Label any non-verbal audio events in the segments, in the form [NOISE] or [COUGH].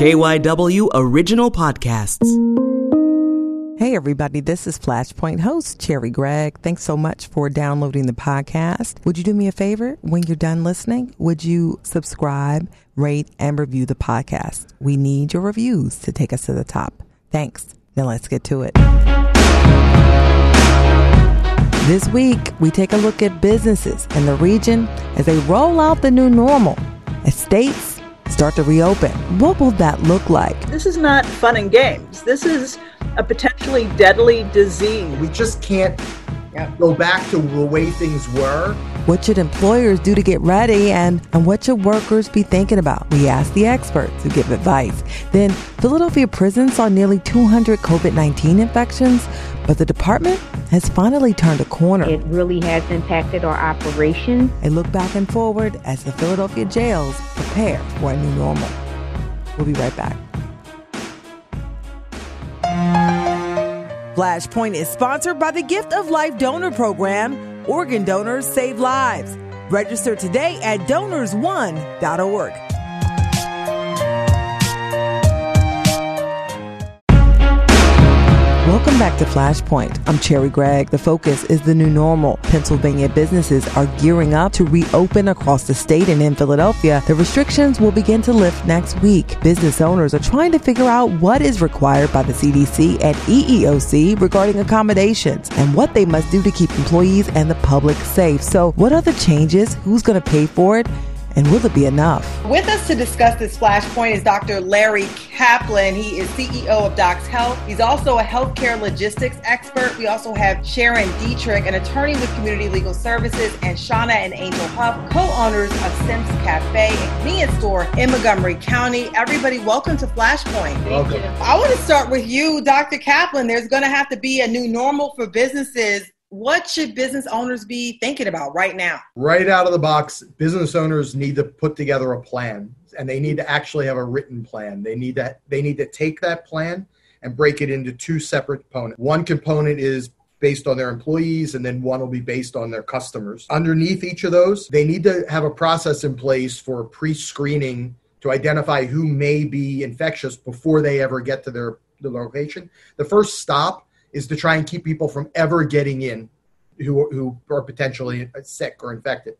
KYW Original Podcasts. Hey, everybody, this is Flashpoint host Cherri Gregg. Thanks so much for downloading the podcast. Would you do me a favor when you're done listening? Would you subscribe, rate, and review the podcast? We need your reviews to take us to the top. Thanks. Now let's get to it. This week, we take a look at businesses in the region as they roll out the new normal. As states start to reopen. What will that look like? This is not fun and games. This is a potentially deadly disease. We just can't go back to the way things were. What should employers do to get ready and, and what should workers be thinking about? We asked the experts who give advice. Then, Philadelphia prison saw nearly 200 COVID 19 infections, but the department has finally turned a corner. It really has impacted our operations. A look back and forward as the Philadelphia jails prepare for a new normal. We'll be right back. Flashpoint is sponsored by the Gift of Life Donor Program. Organ donors save lives. Register today at donorsone.org. Welcome back to Flashpoint. I'm Cherri Gregg. The focus is the new normal. Pennsylvania businesses are gearing up to reopen across the state and in Philadelphia. The restrictions will begin to lift next week. Business owners are trying to figure out what is required by the CDC and EEOC regarding accommodations and what they must do to keep employees and the public safe. So, what are the changes? Who's going to pay for it? And will it be enough? With us to discuss this flashpoint is Dr. Larry Caplin. He is CEO of Docs Health. He's also a healthcare logistics expert. We also have Sharon Dietrich, an attorney with Community Legal Services, and Shanna and Angel Huff, co-owners of Simp's Cafe, and convenience store in Montgomery County. Everybody, welcome to Flashpoint. Welcome. I want to start with you, Dr. Caplin. There's going to have to be a new normal for businesses what should business owners be thinking about right now? Right out of the box, business owners need to put together a plan and they need to actually have a written plan. They need that they need to take that plan and break it into two separate components. One component is based on their employees and then one will be based on their customers. Underneath each of those, they need to have a process in place for pre-screening to identify who may be infectious before they ever get to their the location. The first stop is to try and keep people from ever getting in who, who are potentially sick or infected.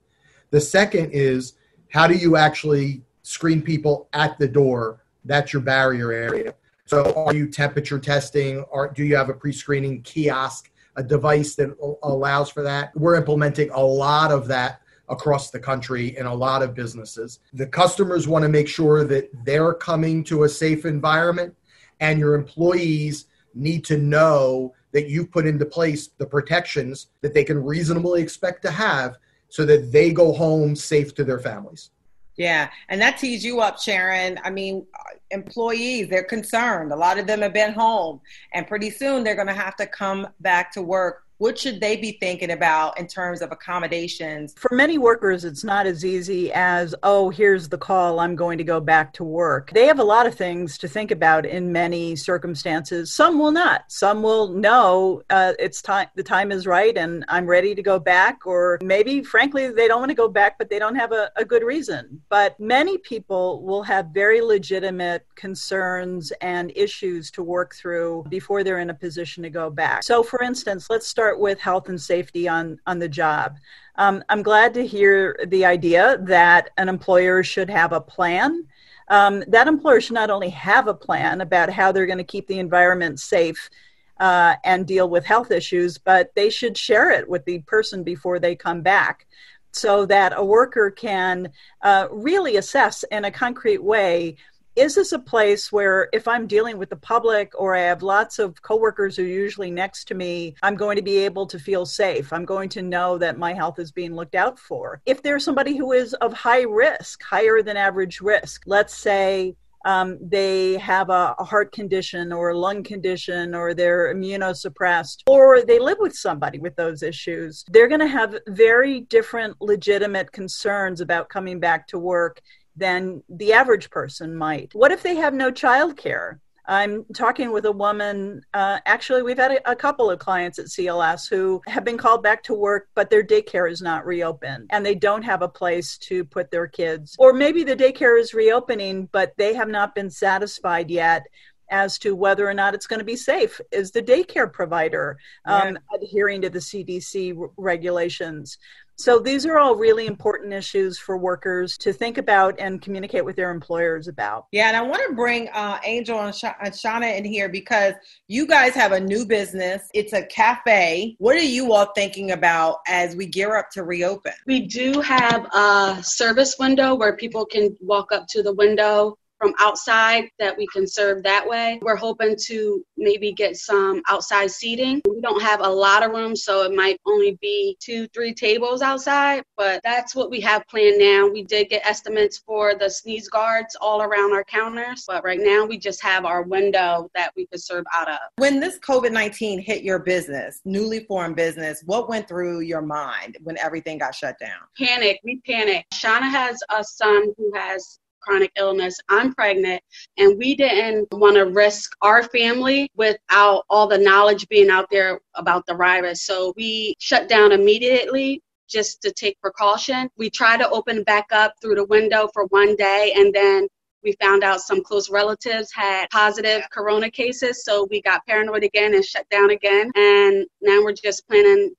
The second is how do you actually screen people at the door? That's your barrier area. So are you temperature testing or do you have a pre-screening kiosk, a device that allows for that? We're implementing a lot of that across the country in a lot of businesses. The customers want to make sure that they're coming to a safe environment and your employees need to know that you've put into place the protections that they can reasonably expect to have so that they go home safe to their families. Yeah, and that tees you up, Sharon. I mean, uh, employees, they're concerned. A lot of them have been home, and pretty soon they're going to have to come back to work what should they be thinking about in terms of accommodations? For many workers, it's not as easy as, oh, here's the call, I'm going to go back to work. They have a lot of things to think about in many circumstances. Some will not. Some will know uh, it's time, the time is right and I'm ready to go back. Or maybe, frankly, they don't want to go back, but they don't have a, a good reason. But many people will have very legitimate concerns and issues to work through before they're in a position to go back. So, for instance, let's start start with health and safety on, on the job. Um, I'm glad to hear the idea that an employer should have a plan. Um, that employer should not only have a plan about how they're going to keep the environment safe uh, and deal with health issues, but they should share it with the person before they come back so that a worker can uh, really assess in a concrete way is this a place where if I'm dealing with the public or I have lots of coworkers who are usually next to me, I'm going to be able to feel safe. I'm going to know that my health is being looked out for. If there's somebody who is of high risk, higher than average risk, let's say um, they have a, a, heart condition or a lung condition or they're immunosuppressed or they live with somebody with those issues, they're going to have very different legitimate concerns about coming back to work than the average person might. What if they have no child care? I'm talking with a woman. Uh, actually, we've had a, a, couple of clients at CLS who have been called back to work, but their daycare is not reopened and they don't have a place to put their kids. Or maybe the daycare is reopening, but they have not been satisfied yet as to whether or not it's going to be safe. Is the daycare provider um, yeah. adhering to the CDC regulations? So these are all really important issues for workers to think about and communicate with their employers about. Yeah, and I want to bring uh, Angel and, Sh- and Shanna in here because you guys have a new business. It's a cafe. What are you all thinking about as we gear up to reopen? We do have a service window where people can walk up to the window from outside that we can serve that way. We're hoping to maybe get some outside seating. We don't have a lot of room, so it might only be two, three tables outside, but that's what we have planned now. We did get estimates for the sneeze guards all around our counters, but right now we just have our window that we could serve out of. When this COVID 19 hit your business, newly formed business, what went through your mind when everything got shut down? Panic. We panicked. Shanna has a son who has chronic illness. I'm pregnant, and we didn't want to risk our family without all the knowledge being out there about the virus. So we shut down immediately just to take precaution. We tried to open back up through the window for one day, and then we found out some close relatives had positive corona cases, so we got paranoid again and shut down again. And now we're just planning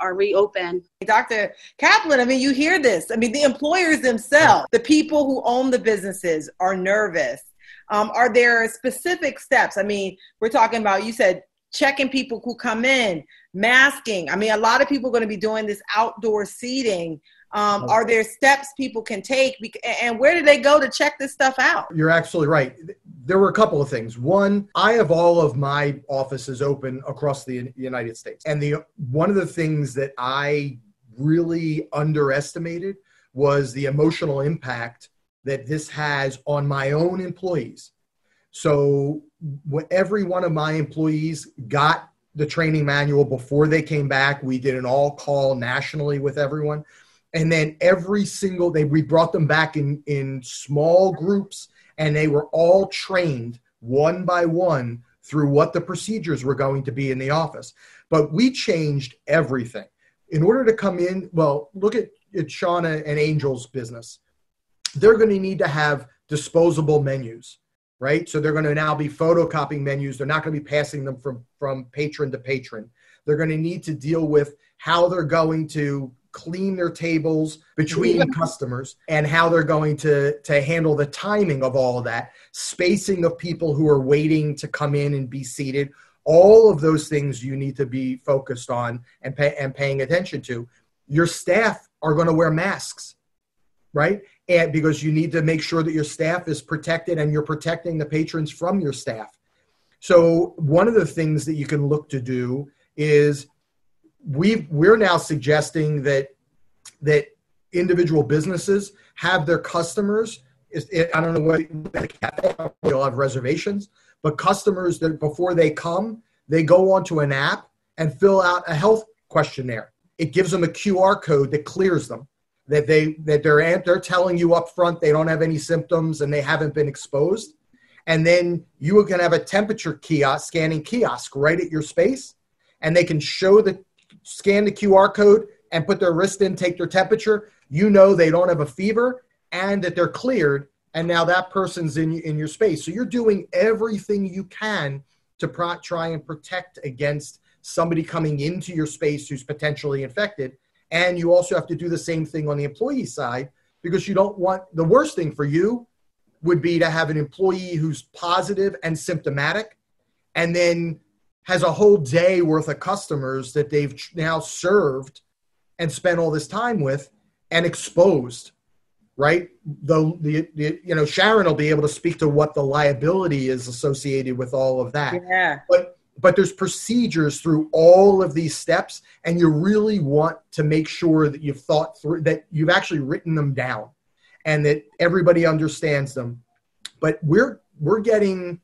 are reopened. Dr. Caplin, I mean, you hear this. I mean, the employers themselves, the people who own the businesses are nervous. Um, are there specific steps? I mean, we're talking about, you said checking people who come in, masking. I mean, a lot of people are going to be doing this outdoor seating. Um, are there steps people can take? And where do they go to check this stuff out? You're absolutely right there were a couple of things. One, I have all of my offices open across the United States. And the one of the things that I really underestimated was the emotional impact that this has on my own employees. So every one of my employees got the training manual before they came back. We did an all call nationally with everyone. And then every single day we brought them back in in small groups and they were all trained one by one through what the procedures were going to be in the office. But we changed everything. In order to come in, well, look at, at Shanna and Angel's business. They're going to need to have disposable menus, right? So they're going to now be photocopying menus. They're not going to be passing them from, from patron to patron. They're going to need to deal with how they're going to clean their tables between customers and how they're going to to handle the timing of all of that spacing of people who are waiting to come in and be seated. All of those things you need to be focused on and pay, and paying attention to. Your staff are going to wear masks right? And because you need to make sure that your staff is protected and you're protecting the patrons from your staff. So one of the things that you can look to do is we we're now suggesting that that individual businesses have their customers. I don't know what they'll have reservations, but customers that before they come, they go onto an app and fill out a health questionnaire. It gives them a QR code that clears them that they that they're they're telling you up front they don't have any symptoms and they haven't been exposed and then you can have a temperature kiosk scanning kiosk right at your space and they can show the scan the QR code and put their wrist in, take their temperature, you know they don't have a fever and that they're cleared. And now that person's in, in your space. So you're doing everything you can to pro- try and protect against somebody coming into your space who's potentially infected. And you also have to do the same thing on the employee side because you don't want the worst thing for you would be to have an employee who's positive and symptomatic and then has a whole day worth of customers that they've now served and spent all this time with and exposed right? The, the, the you know sharon will be able to speak to what the liability is associated with all of that. Yeah. But but there's procedures through all of these steps and you really want to make sure that you've thought through that you've actually written them down and that everybody understands them. But we're we're getting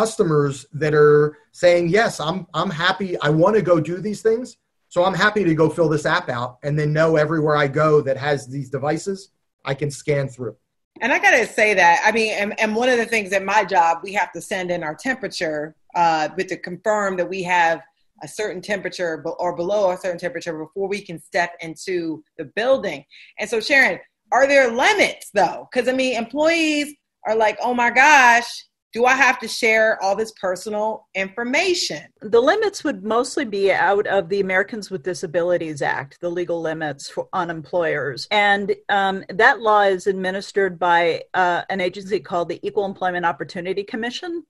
customers that are saying yes i'm i'm happy i want to go do these things so I'm happy to go fill this app out and then know everywhere I go that has these devices, I can scan through. And I got to say that, I mean, and, and, one of the things at my job, we have to send in our temperature uh, but to confirm that we have a certain temperature or below a certain temperature before we can step into the building. And so, Sharon, are there limits though? Because I mean, employees are like, oh my gosh, do I have to share all this personal information? The limits would mostly be out of the Americans with Disabilities Act, the legal limits for, on employers. And um, that law is administered by uh, an agency called the Equal Employment Opportunity Commission.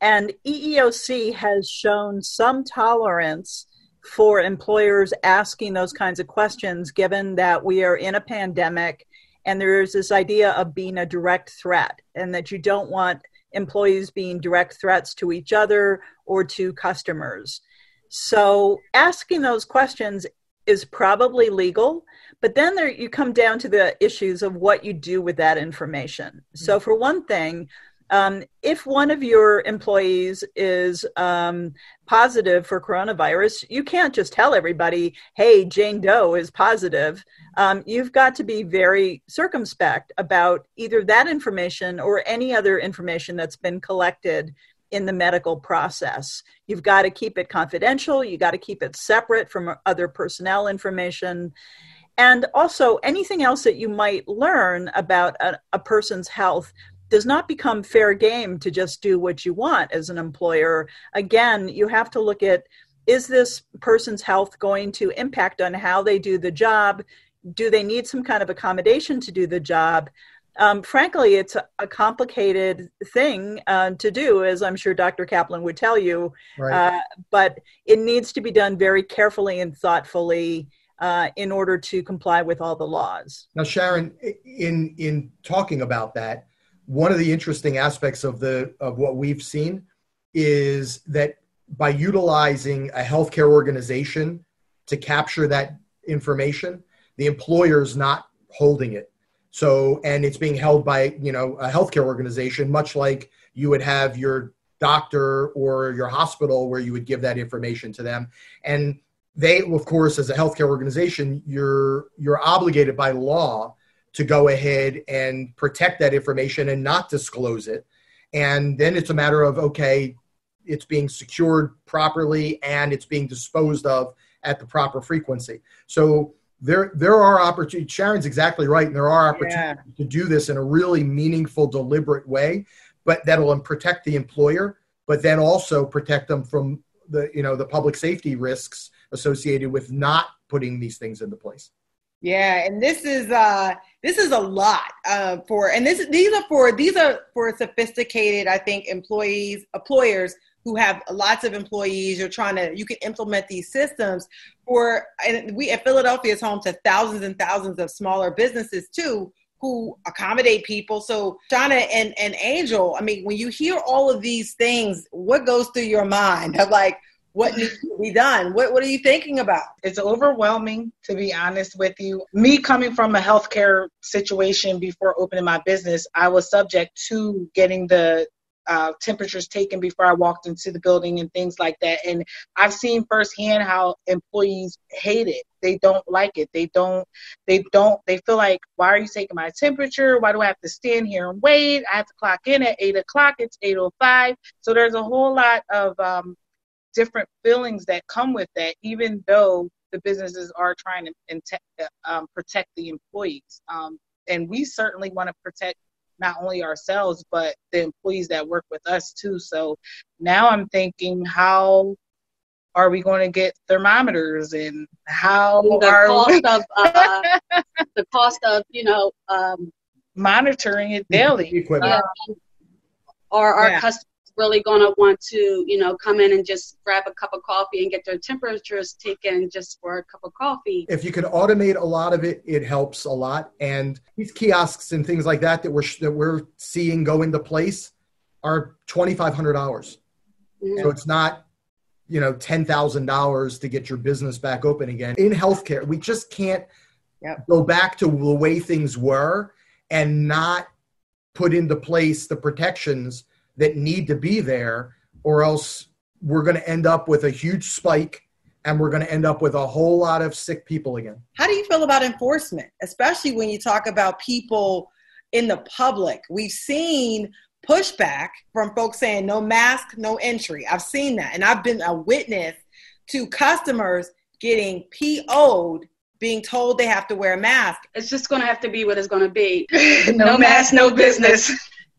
And EEOC has shown some tolerance for employers asking those kinds of questions, given that we are in a pandemic and there's this idea of being a direct threat and that you don't want employees being direct threats to each other or to customers. So asking those questions is probably legal, but then there you come down to the issues of what you do with that information. So mm-hmm. for one thing, um, if one of your employees is um, positive for coronavirus, you can't just tell everybody, hey, Jane Doe is positive. Um, you've got to be very circumspect about either that information or any other information that's been collected in the medical process. You've got to keep it confidential, you got to keep it separate from other personnel information. And also, anything else that you might learn about a, a person's health does not become fair game to just do what you want as an employer. Again, you have to look at is this person's health going to impact on how they do the job? Do they need some kind of accommodation to do the job? Um, frankly, it's a, complicated thing uh, to do, as I'm sure Dr. Caplin would tell you. Right. Uh, but it needs to be done very carefully and thoughtfully uh, in order to comply with all the laws. Now, Sharon, in in talking about that, one of the interesting aspects of the of what we've seen is that by utilizing a healthcare organization to capture that information, the employer is not holding it. So, and it's being held by you know a healthcare organization, much like you would have your doctor or your hospital where you would give that information to them, and they, of course, as a healthcare organization, you're you're obligated by law to go ahead and protect that information and not disclose it. And then it's a matter of, okay, it's being secured properly and it's being disposed of at the proper frequency. So there, there are opportunities. Sharon's exactly right. And there are opportunities yeah. to do this in a really meaningful, deliberate way, but that'll protect the employer, but then also protect them from the, you know, the public safety risks associated with not putting these things into place. Yeah, and this is uh this is a lot uh for and this these are for these are for sophisticated I think employees employers who have lots of employees you're trying to you can implement these systems for and we at Philadelphia is home to thousands and thousands of smaller businesses too who accommodate people. So Shanna and, and Angel, I mean, when you hear all of these things, what goes through your mind of [LAUGHS] like, what needs to be done? What, what are you thinking about? It's overwhelming, to be honest with you. Me coming from a healthcare situation before opening my business, I was subject to getting the uh, temperatures taken before I walked into the building and things like that. And I've seen firsthand how employees hate it. They don't like it. They don't. They don't. They feel like, why are you taking my temperature? Why do I have to stand here and wait? I have to clock in at eight o'clock. It's eight o five. So there's a whole lot of um, different feelings that come with that, even though the businesses are trying to um, protect the employees. Um, and we certainly want to protect not only ourselves, but the employees that work with us too. So now I'm thinking, how are we going to get thermometers and how the are cost we... of [LAUGHS] uh, the cost of you know um, monitoring it daily? Uh, or our yeah. customers really going to want to, you know, come in and just grab a cup of coffee and get their temperatures taken just for a cup of coffee. If you can automate a lot of it, it helps a lot. And these kiosks and things like that that we're that we're seeing go into place are twenty five hundred dollars. Mm-hmm. So it's not you know ten thousand dollars to get your business back open again. In healthcare, we just can't yep. go back to the way things were and not put into place the protections that need to be there, or else we're going to end up with a huge spike and we're going to end up with a whole lot of sick people again. How do you feel about enforcement, especially when you talk about people in the public. We've seen pushback from folks saying no mask, no entry. I've seen that. And I've been a witness to customers getting PO'd being told they have to wear a mask. It's just going to have to be what it's going to be. [LAUGHS] no, no mask, no business.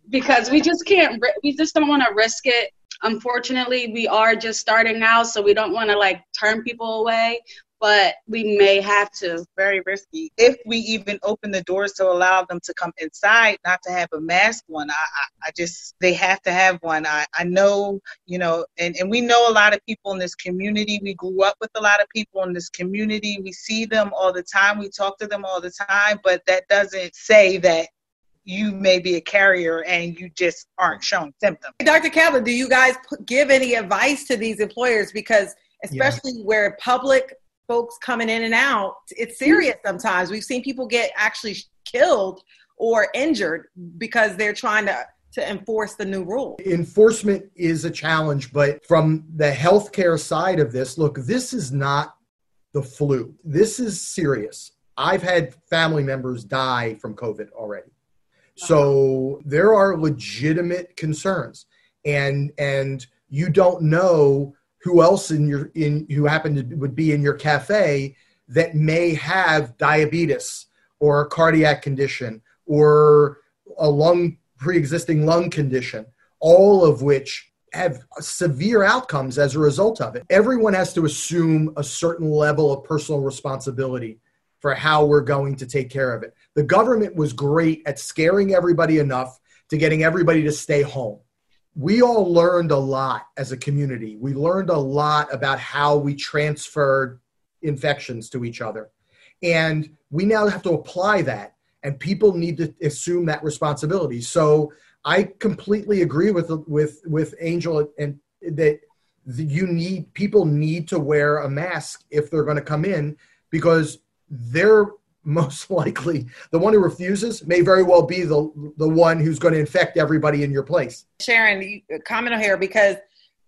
Because we just can't, we just don't want to risk it. Unfortunately, we are just starting out, so we don't want to like turn people away but we may have to. Very risky. If we even open the doors to allow them to come inside, not to have a mask one, I, I, I just, they have to have one. I, I know, you know, and, and we know a lot of people in this community. We grew up with a lot of people in this community. We see them all the time. We talk to them all the time, but that doesn't say that you may be a carrier and you just aren't showing symptoms. Dr. Caplin, do you guys give any advice to these employers? Because especially yeah. where public folks coming in and out. It's serious sometimes. We've seen people get actually killed or injured because they're trying to to enforce the new rule. Enforcement is a challenge, but from the healthcare side of this, look, this is not the flu. This is serious. I've had family members die from COVID already. So there are legitimate concerns. And and you don't know who else in your in who happened to would be in your cafe that may have diabetes or a cardiac condition or a lung pre-existing lung condition all of which have severe outcomes as a result of it everyone has to assume a certain level of personal responsibility for how we're going to take care of it the government was great at scaring everybody enough to getting everybody to stay home we all learned a lot as a community. We learned a lot about how we transferred infections to each other. And we now have to apply that, and people need to assume that responsibility. So I completely agree with with with Angel and that you need people need to wear a mask if they're going to come in because they're most [LAUGHS] likely the one who refuses may very well be the the one who's going to infect everybody in your place. Sharon, uh, comment on here because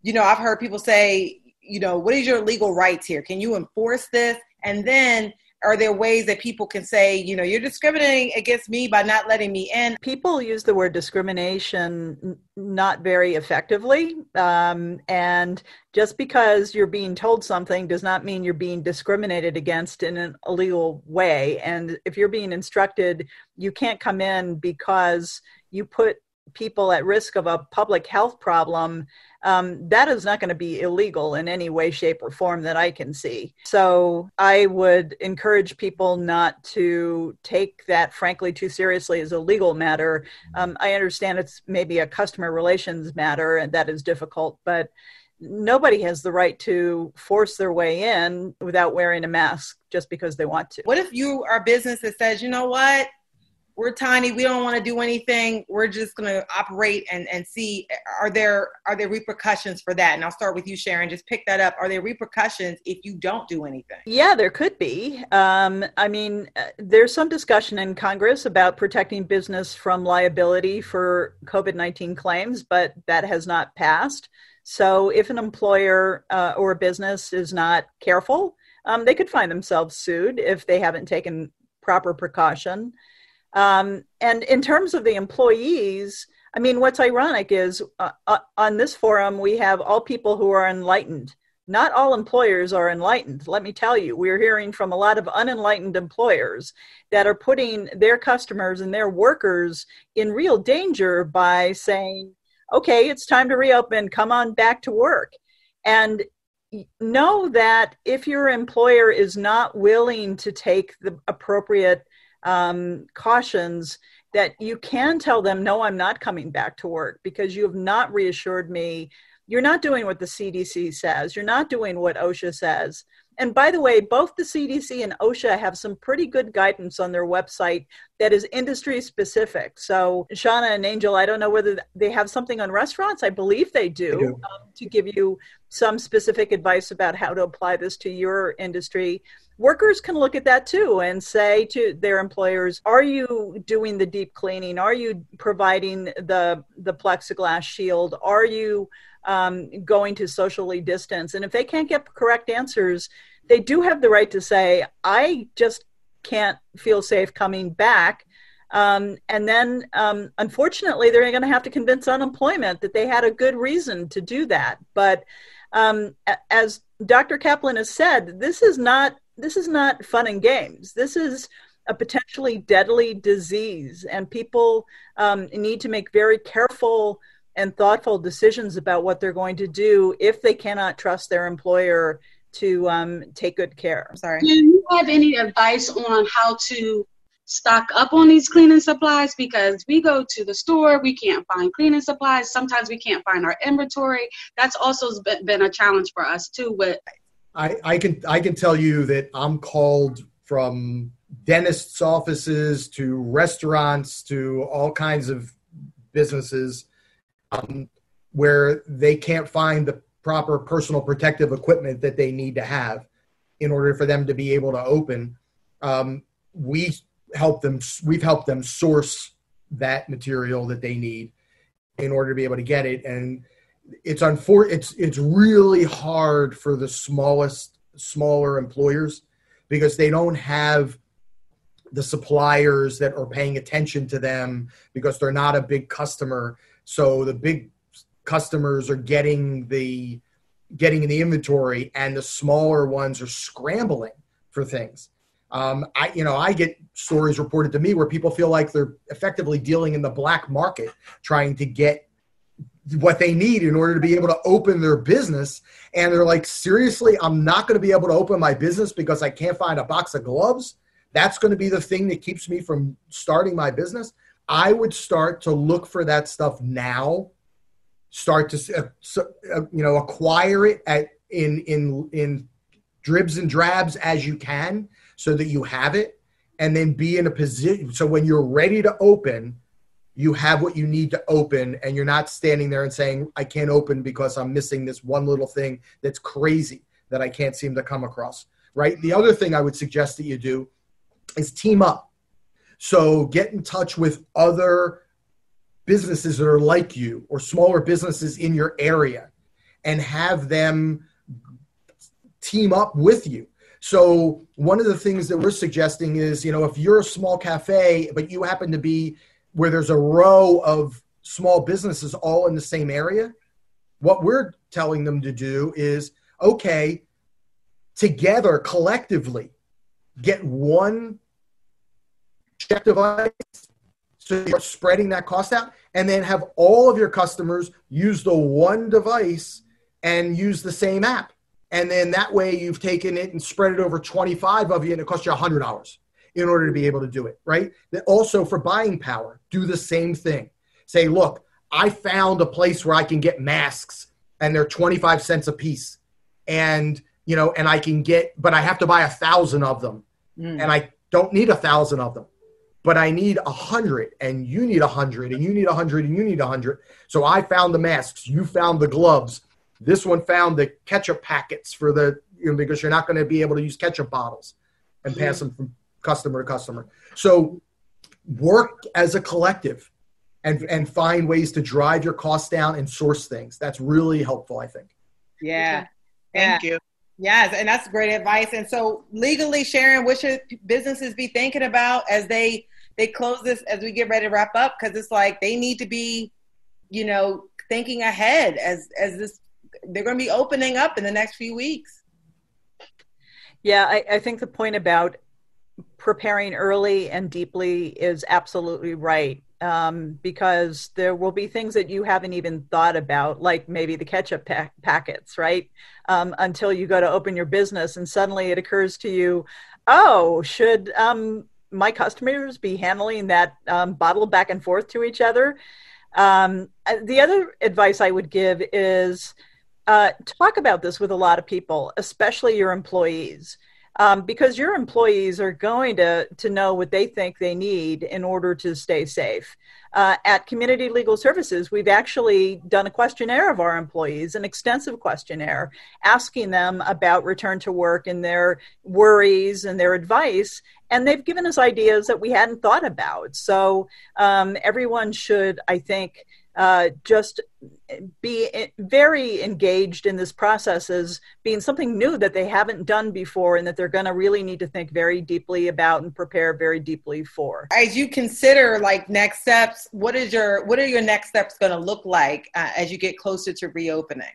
you know I've heard people say, you know, what is your legal rights here? Can you enforce this? And then are there ways that people can say, you know, you're discriminating against me by not letting me in? People use the word discrimination not very effectively. Um, and just because you're being told something does not mean you're being discriminated against in an illegal way. And if you're being instructed, you can't come in because you put people at risk of a public health problem, um, that is not going to be illegal in any way, shape, or form that I can see. So I would encourage people not to take that, frankly, too seriously as a legal matter. Um, I understand it's maybe a customer relations matter, and that is difficult, but nobody has the right to force their way in without wearing a mask just because they want to. What if you are a business that says, you know what? We're tiny we don't want to do anything we're just going to operate and and see are there are there repercussions for that? And i'll start with you sharon just pick that up. Are there repercussions if you don't do anything? Yeah there could be. Um, i mean uh, there's some discussion in congress about protecting business from liability for covid-19 claims but that has not passed. So if an employer uh, or a business is not careful um, they could find themselves sued if they haven't taken proper precaution um, and in terms of the employees, I mean, what's ironic is uh, uh, on this forum, we have all people who are enlightened. Not all employers are enlightened. Let me tell you, we're hearing from a lot of unenlightened employers that are putting their customers and their workers in real danger by saying, okay, it's time to reopen, come on back to work. And know that if your employer is not willing to take the appropriate um, cautions that you can tell them, no, I'm not coming back to work because you have not reassured me. You're not doing what the CDC says. You're not doing what OSHA says. And by the way, both the CDC and OSHA have some pretty good guidance on their website that is industry specific. So, Shanna and Angel, I don't know whether they have something on restaurants. I believe they do, they do. Um, to give you some specific advice about how to apply this to your industry workers can look at that too and say to their employers are you doing the deep cleaning are you providing the the plexiglass shield are you um, going to socially distance and if they can't get correct answers they do have the right to say i just can't feel safe coming back Um, and then, um, unfortunately, they're going to have to convince unemployment that they had a good reason to do that. But um, as Dr. Caplin has said, this is not this is not fun and games. This is a potentially deadly disease, and people um, need to make very careful and thoughtful decisions about what they're going to do if they cannot trust their employer to um, take good care. Sorry. Do you have any advice on how to stock up on these cleaning supplies? Because we go to the store, we can't find cleaning supplies. Sometimes we can't find our inventory. That's also been a challenge for us too. With I, I can I can tell you that I'm called from dentists' offices to restaurants to all kinds of businesses um, where they can't find the proper personal protective equipment that they need to have in order for them to be able to open. Um, we help them. We've helped them source that material that they need in order to be able to get it. And it's unfor- It's it's really hard for the smallest, smaller employers because they don't have the suppliers that are paying attention to them because they're not a big customer. So the big customers are getting the getting in the inventory, and the smaller ones are scrambling for things. Um, I you know I get stories reported to me where people feel like they're effectively dealing in the black market, trying to get what they need in order to be able to open their business and they're like seriously i'm not going to be able to open my business because i can't find a box of gloves that's going to be the thing that keeps me from starting my business, I would start to look for that stuff now. Start to uh, uh, you know acquire it at in in in dribs and drabs as you can, so that you have it, and then be in a position. So when you're ready to open, you have what you need to open, and you're not standing there and saying, "I can't open because I'm missing this one little thing that's crazy that I can't seem to come across." Right. The other thing I would suggest that you do is team up. So get in touch with other businesses that are like you or smaller businesses in your area and have them team up with you. So one of the things that we're suggesting is, you know, if you're a small cafe, but you happen to be where there's a row of small businesses all in the same area, what we're telling them to do is, okay, together collectively, get one check device so you're spreading that cost out and then have all of your customers use the one device and use the same app. And then that way you've taken it and spread it over 25 of you and it costs you $100 in order to be able to do it right That also for buying power do the same thing say look i found a place where i can get masks and they're 25 cents a piece and you know and i can get but i have to buy a thousand of them mm. and i don't need a thousand of them but I need a hundred and you need a hundred and you need a hundred and you need a hundred. So I found the masks, you found the gloves. This one found the ketchup packets for the, you know, because you're not going to be able to use ketchup bottles and pass them from customer to customer. So work as a collective and, and find ways to drive your costs down and source things. That's really helpful, I think. Yeah. Thank yeah. you. Yes, and that's great advice. And so, legally, Sharon, what should businesses be thinking about as they they close this as we get ready to wrap up because it's like they need to be you know thinking ahead as as this they're going to be opening up in the next few weeks yeah I, I think the point about preparing early and deeply is absolutely right um, because there will be things that you haven't even thought about, like maybe the ketchup pa- packets, right? Um, until you go to open your business and suddenly it occurs to you, oh, should um, my customers be handling that um, bottle back and forth to each other. Um, uh, the other advice I would give is uh, talk about this with a lot of people, especially your employees. Um, because your employees are going to, to know what they think they need in order to stay safe. Uh, at Community Legal Services, we've actually done a questionnaire of our employees, an extensive questionnaire, asking them about return to work and their worries and their advice and they've given us ideas that we hadn't thought about. So um, everyone should, I think, uh, just be very engaged in this process as being something new that they haven't done before and that they're going to really need to think very deeply about and prepare very deeply for. As you consider like next steps what is your what are your next steps going to look like uh, as you get closer to reopening?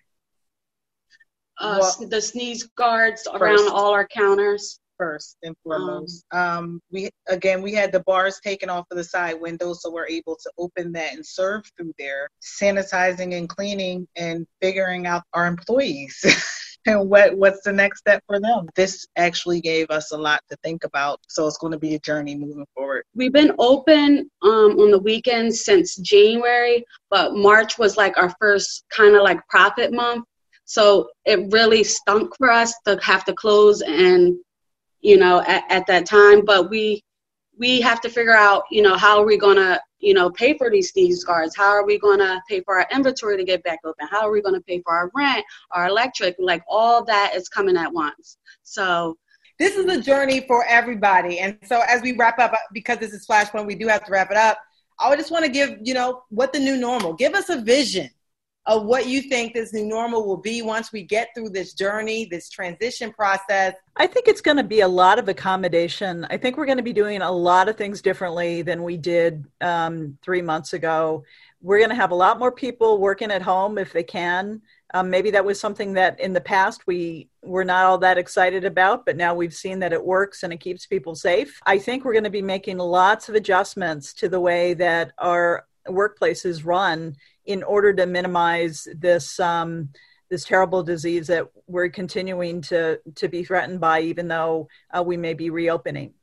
Uh, well, the sneeze guards around first. all our counters first and foremost. Um, um, we again we had the bars taken off of the side windows, so we're able to open that and serve through there, sanitizing and cleaning and figuring out our employees. [LAUGHS] and what what's the next step for them this actually gave us a lot to think about so it's going to be a journey moving forward we've been open um, on the weekends since january but march was like our first kind of like profit month so it really stunk for us to have to close and you know, at, at that time. But we we have to figure out, you know, how are we to, you know, pay for these sneeze guards? How are we to pay for our inventory to get back open? How are we to pay for our rent, our electric? Like all that is coming at once. So this is a journey for everybody. And so as we wrap up, because this is Flashpoint, we do have to wrap it up. I just want to give, you know, what the new normal. Give us a vision of what you think this new normal will be once we get through this journey, this transition process? I think it's going to be a lot of accommodation. I think we're going to be doing a lot of things differently than we did um, three months ago. We're going to have a lot more people working at home if they can. Um, maybe that was something that in the past we were not all that excited about, but now we've seen that it works and it keeps people safe. I think we're going to be making lots of adjustments to the way that our workplaces run in order to minimize this um, this terrible disease that we're continuing to to be threatened by, even though uh, we may be reopening.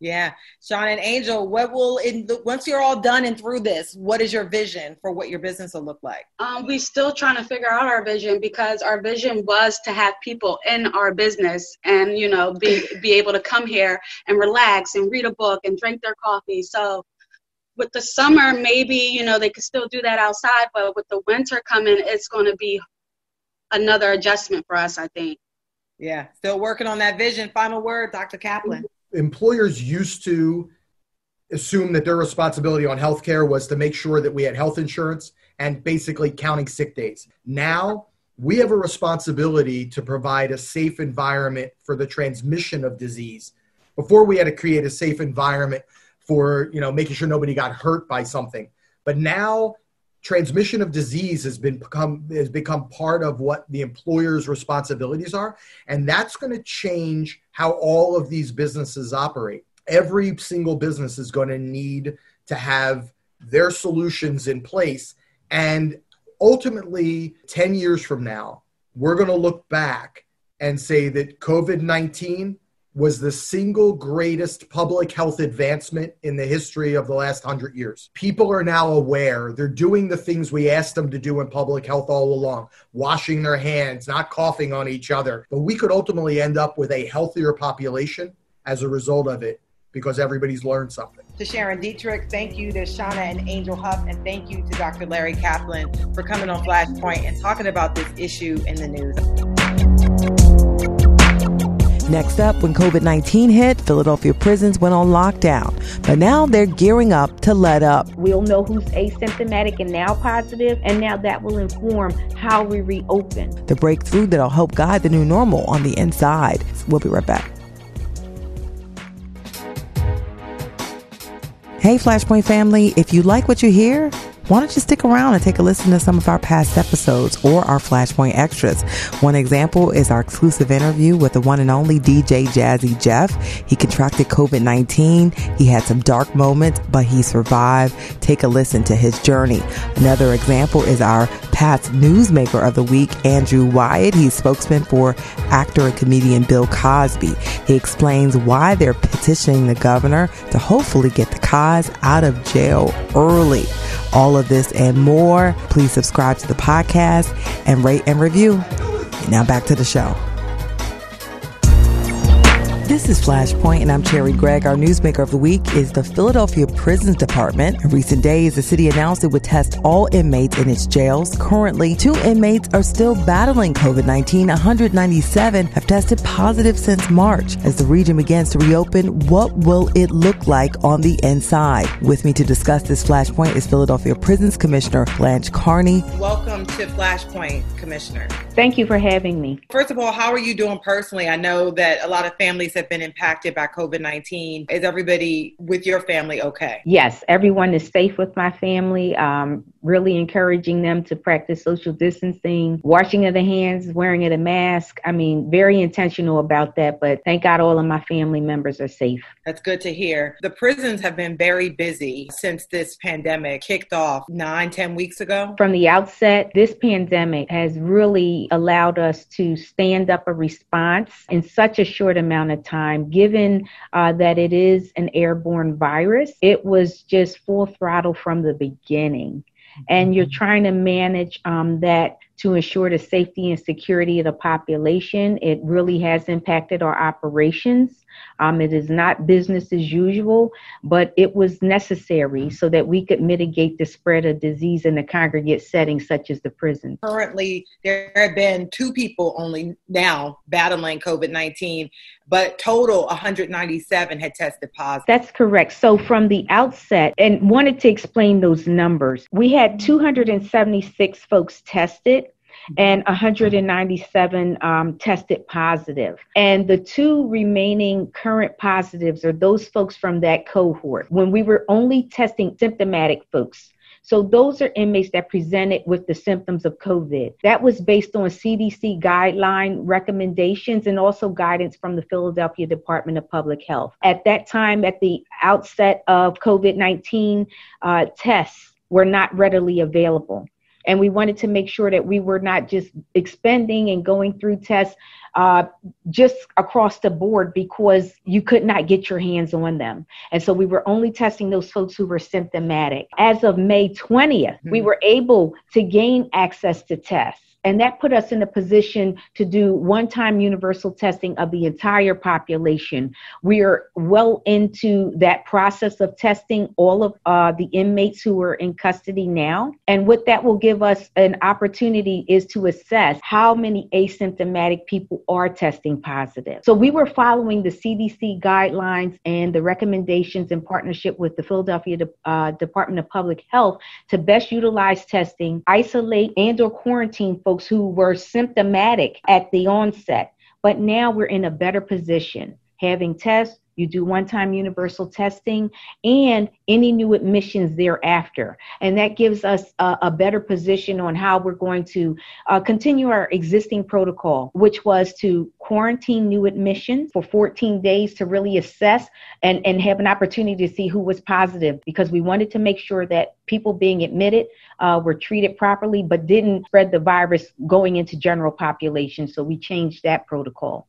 Yeah, Sean and Angel, what will in the, once you're all done and through this, what is your vision for what your business will look like? Um, we still trying to figure out our vision because our vision was to have people in our business and you know be be able to come here and relax and read a book and drink their coffee. So with the summer, maybe, you know, they could still do that outside, but with the winter coming, it's going to be another adjustment for us, I think. Yeah, still working on that vision. Final word, Dr. Caplin. Employers used to assume that their responsibility on healthcare was to make sure that we had health insurance and basically counting sick days. Now, we have a responsibility to provide a safe environment for the transmission of disease. Before, we had to create a safe environment for you know making sure nobody got hurt by something. But now transmission of disease has been become has become part of what the employer's responsibilities are. And that's going to change how all of these businesses operate. Every single business is going to need to have their solutions in place. And ultimately 10 years from now we're going to look back and say that covid-19 was the single greatest public health advancement in the history of the last hundred years. People are now aware. They're doing the things we asked them to do in public health all along washing their hands, not coughing on each other. But we could ultimately end up with a healthier population as a result of it because everybody's learned something. To Sharon Dietrich, thank you to Shanna and Angel Huff, and thank you to Dr. Larry Caplin for coming on Flashpoint and talking about this issue in the news. Next up, when COVID 19 hit, Philadelphia prisons went on lockdown. But now they're gearing up to let up. We'll know who's asymptomatic and now positive, and now that will inform how we reopen. The breakthrough that'll help guide the new normal on the inside. We'll be right back. Hey, Flashpoint family, if you like what you hear, why don't you stick around and take a listen to some of our past episodes or our Flashpoint extras? One example is our exclusive interview with the one and only DJ Jazzy Jeff. He contracted COVID 19. He had some dark moments, but he survived. Take a listen to his journey. Another example is our past newsmaker of the week, Andrew Wyatt. He's spokesman for actor and comedian Bill Cosby. He explains why they're petitioning the governor to hopefully get the Cos out of jail early all of this and more, please subscribe to the podcast and rate and review. Now back to the show. This is Flashpoint, and I'm Cherri Gregg. Our newsmaker of the week is the Philadelphia Prisons Department. In recent days, the city announced it would test all inmates in its jails. Currently, two inmates are still battling COVID 19. 197 have tested positive since March. As the region begins to reopen, what will it look like on the inside? With me to discuss this Flashpoint is Philadelphia Prisons Commissioner Blanche Carney. Welcome to Flashpoint, Commissioner. Thank you for having me. First of all, how are you doing personally? I know that a lot of families have been impacted by COVID 19. Is everybody with your family okay? Yes, everyone is safe with my family. Um, really encouraging them to practice social distancing, washing of the hands, wearing of the mask. I mean, very intentional about that, but thank God all of my family members are safe. That's good to hear. The prisons have been very busy since this pandemic kicked off nine, ten weeks ago. From the outset, this pandemic has really allowed us to stand up a response in such a short amount of time, given uh, that it is an airborne virus. It was just full throttle from the beginning and you're trying to manage um, that to ensure the safety and security of the population. It really has impacted our operations. Um, it is not business as usual, but it was necessary so that we could mitigate the spread of disease in a congregate setting such as the prison. Currently, there have been two people only now battling COVID 19, but total 197 had tested positive. That's correct. So, from the outset, and wanted to explain those numbers, we had 276 folks tested and 197 um, tested positive. And the two remaining current positives are those folks from that cohort. When we were only testing symptomatic folks, so those are inmates that presented with the symptoms of COVID. That was based on CDC guideline recommendations and also guidance from the Philadelphia Department of Public Health. At that time, at the outset of COVID 19, uh, tests were not readily available and we wanted to make sure that we were not just expending and going through tests uh, just across the board because you could not get your hands on them. And so we were only testing those folks who were symptomatic. As of May 20th, mm-hmm. we were able to gain access to tests. And that put us in a position to do one time universal testing of the entire population. We are well into that process of testing all of uh, the inmates who are in custody now. And what that will give us an opportunity is to assess how many asymptomatic people are testing positive. So we were following the CDC guidelines and the recommendations in partnership with the Philadelphia De- uh, Department of Public Health to best utilize testing, isolate, and or quarantine folks who were symptomatic at the onset. But now we're in a better position having tests, you do one time universal testing and any new admissions thereafter. And that gives us a, a better position on how we're going to uh, continue our existing protocol, which was to quarantine new admissions for 14 days to really assess and, and have an opportunity to see who was positive because we wanted to make sure that people being admitted uh, were treated properly but didn't spread the virus going into general population. So we changed that protocol.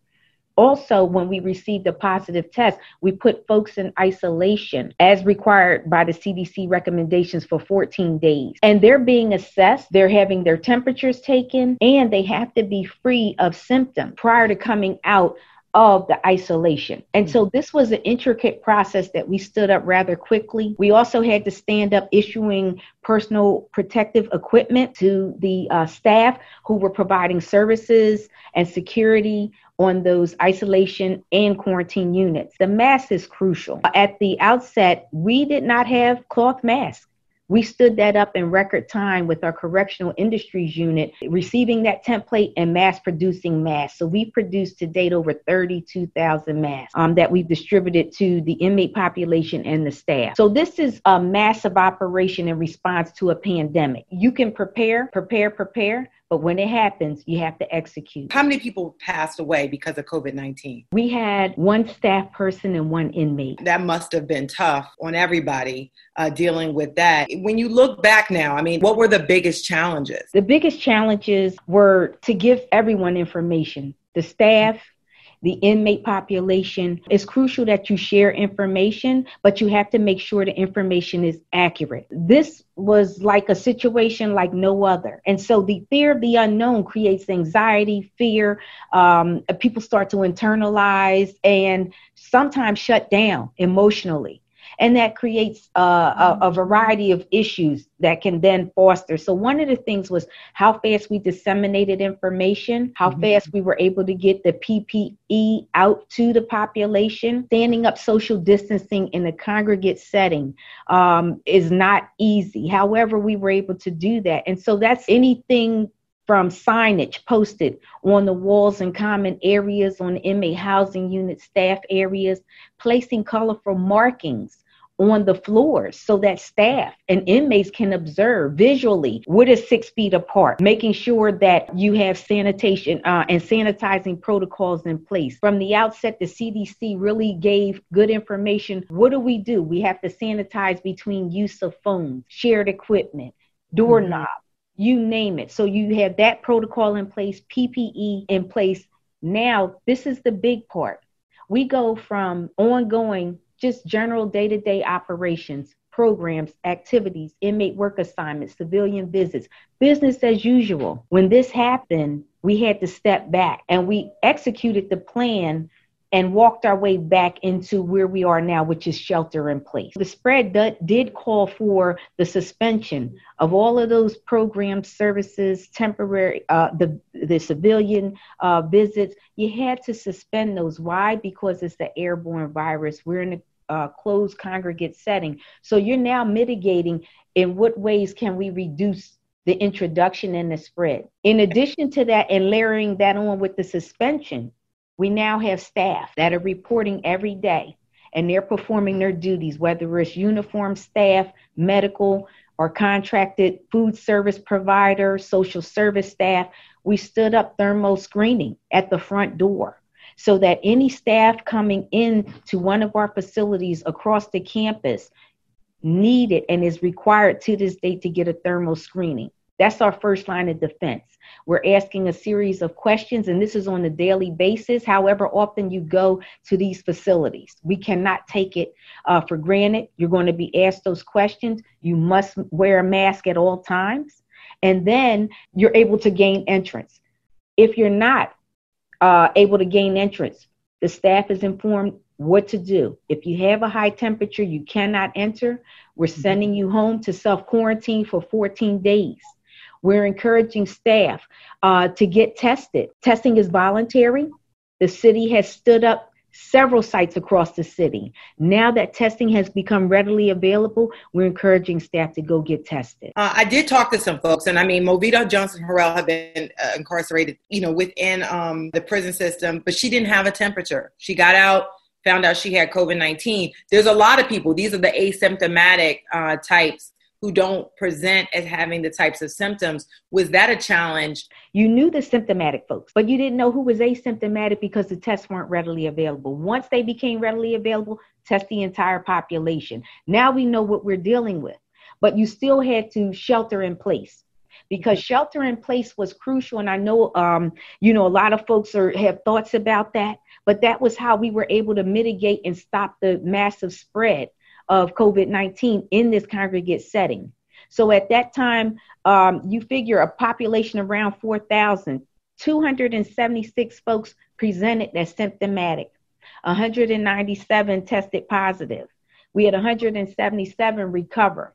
Also, when we received a positive test, we put folks in isolation as required by the CDC recommendations for 14 days. And they're being assessed, they're having their temperatures taken, and they have to be free of symptoms prior to coming out of the isolation. And so this was an intricate process that we stood up rather quickly. We also had to stand up issuing personal protective equipment to the uh, staff who were providing services and security on those isolation and quarantine units. The mask is crucial. At the outset, we did not have cloth masks. We stood that up in record time with our correctional industries unit, receiving that template and mass producing masks. So we produced to date over 32,000 masks um, that we've distributed to the inmate population and the staff. So this is a massive operation in response to a pandemic. You can prepare, prepare, prepare but when it happens, you have to execute. How many people passed away because of COVID 19? We had one staff person and one inmate. That must have been tough on everybody uh, dealing with that. When you look back now, I mean, what were the biggest challenges? The biggest challenges were to give everyone information the staff, the inmate population, it's crucial that you share information, but you have to make sure the information is accurate. This was like a situation like no other. And so the fear of the unknown creates anxiety, fear. Um, people start to internalize and sometimes shut down emotionally and that creates uh, a, a, variety of issues that can then foster. So one of the things was how fast we disseminated information, how mm-hmm. fast we were able to get the PPE out to the population. Standing up social distancing in a congregate setting um, is not easy. However, we were able to do that, and so that's anything from signage posted on the walls and common areas on inmate housing unit staff areas, placing colorful markings on the floors so that staff and inmates can observe visually what is six feet apart, making sure that you have sanitation uh, and sanitizing protocols in place. From the outset, the CDC really gave good information. What do we do? We have to sanitize between use of phones, shared equipment, doorknob, mm-hmm. you name it. So you have that protocol in place, PPE in place. Now, this is the big part. We go from ongoing just general day to day operations, programs, activities, inmate work assignments, civilian visits, business as usual. When this happened, we had to step back and we executed the plan and walked our way back into where we are now, which is shelter in place. The spread did call for the suspension of all of those programs, services, temporary, uh, the the civilian uh, visits. You had to suspend those. Why? Because it's the airborne virus. We're in a uh, closed congregate setting. So you're now mitigating in what ways can we reduce the introduction and the spread. In addition to that, and layering that on with the suspension, we now have staff that are reporting every day and they're performing their duties, whether it's uniform staff, medical, or contracted food service provider, social service staff. We stood up thermal screening at the front door so that any staff coming in to one of our facilities across the campus needed and is required to this day to get a thermal screening. That's our first line of defense. We're asking a series of questions, and this is on a daily basis. However, often you go to these facilities, we cannot take it uh, for granted. You're going to be asked those questions. You must wear a mask at all times, and then you're able to gain entrance. If you're not, uh, able to gain entrance. The staff is informed what to do. If you have a high temperature, you cannot enter. We're mm-hmm. sending you home to self quarantine for 14 days. We're encouraging staff uh, to get tested. Testing is voluntary. The city has stood up several sites across the city. Now that testing has become readily available, we're encouraging staff to go get tested. Uh, I did talk to some folks, and I mean, Movita Johnson Harrell had been uh, incarcerated, you know, within um, the prison system, but she didn't have a temperature. She got out. Found out she had COVID 19. There's a lot of people, these are the asymptomatic uh, types who don't present as having the types of symptoms. Was that a challenge? You knew the symptomatic folks, but you didn't know who was asymptomatic because the tests weren't readily available. Once they became readily available, test the entire population. Now we know what we're dealing with, but you still had to shelter in place because shelter in place was crucial and i know um, you know a lot of folks are have thoughts about that but that was how we were able to mitigate and stop the massive spread of COVID 19 in this congregate setting. So at that time, um, you figure a population around 4,000, 276 folks presented as symptomatic, 197 tested positive. We had 177 recover.